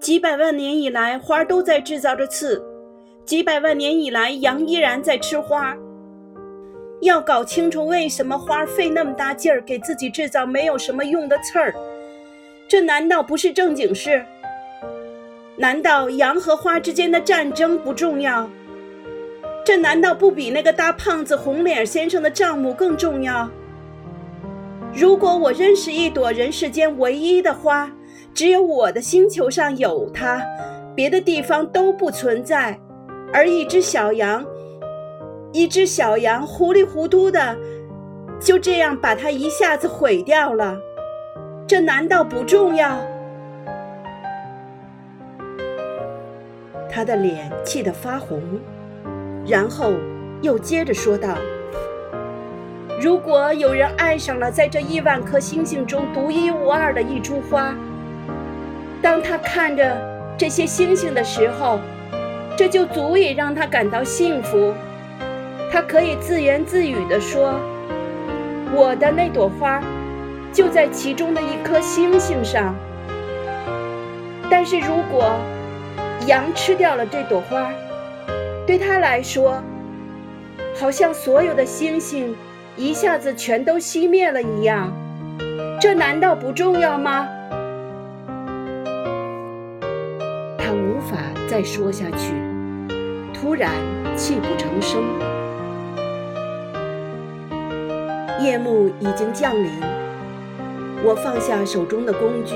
几百万年以来，花都在制造着刺；几百万年以来，羊依然在吃花。要搞清楚为什么花费那么大劲儿给自己制造没有什么用的刺儿，这难道不是正经事？难道羊和花之间的战争不重要？这难道不比那个大胖子红脸先生的账目更重要？如果我认识一朵人世间唯一的花，只有我的星球上有它，别的地方都不存在。而一只小羊，一只小羊糊里糊涂的就这样把它一下子毁掉了，这难道不重要？他的脸气得发红，然后又接着说道：“如果有人爱上了在这亿万颗星星中独一无二的一株花，当他看着这些星星的时候，这就足以让他感到幸福。他可以自言自语地说：‘我的那朵花就在其中的一颗星星上。’但是如果……”羊吃掉了这朵花，对他来说，好像所有的星星一下子全都熄灭了一样。这难道不重要吗？无法再说下去，突然泣不成声。夜幕已经降临，我放下手中的工具，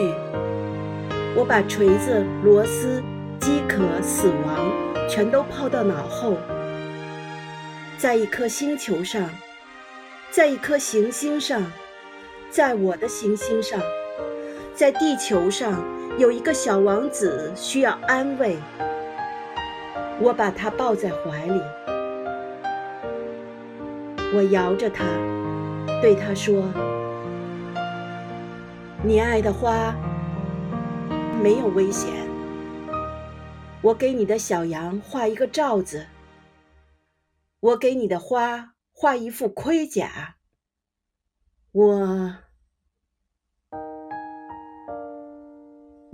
我把锤子、螺丝。饥渴、死亡，全都抛到脑后。在一颗星球上，在一颗行星上，在我的行星上，在地球上，有一个小王子需要安慰。我把他抱在怀里，我摇着他，对他说：“你爱的花没有危险。”我给你的小羊画一个罩子，我给你的花画一副盔甲。我，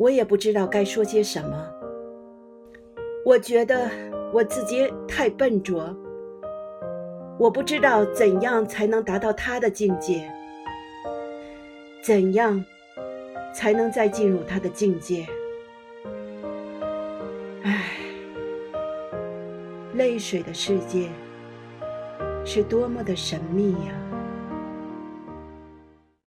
我也不知道该说些什么。我觉得我自己太笨拙，我不知道怎样才能达到他的境界，怎样才能再进入他的境界。泪水的世界是多么的神秘呀！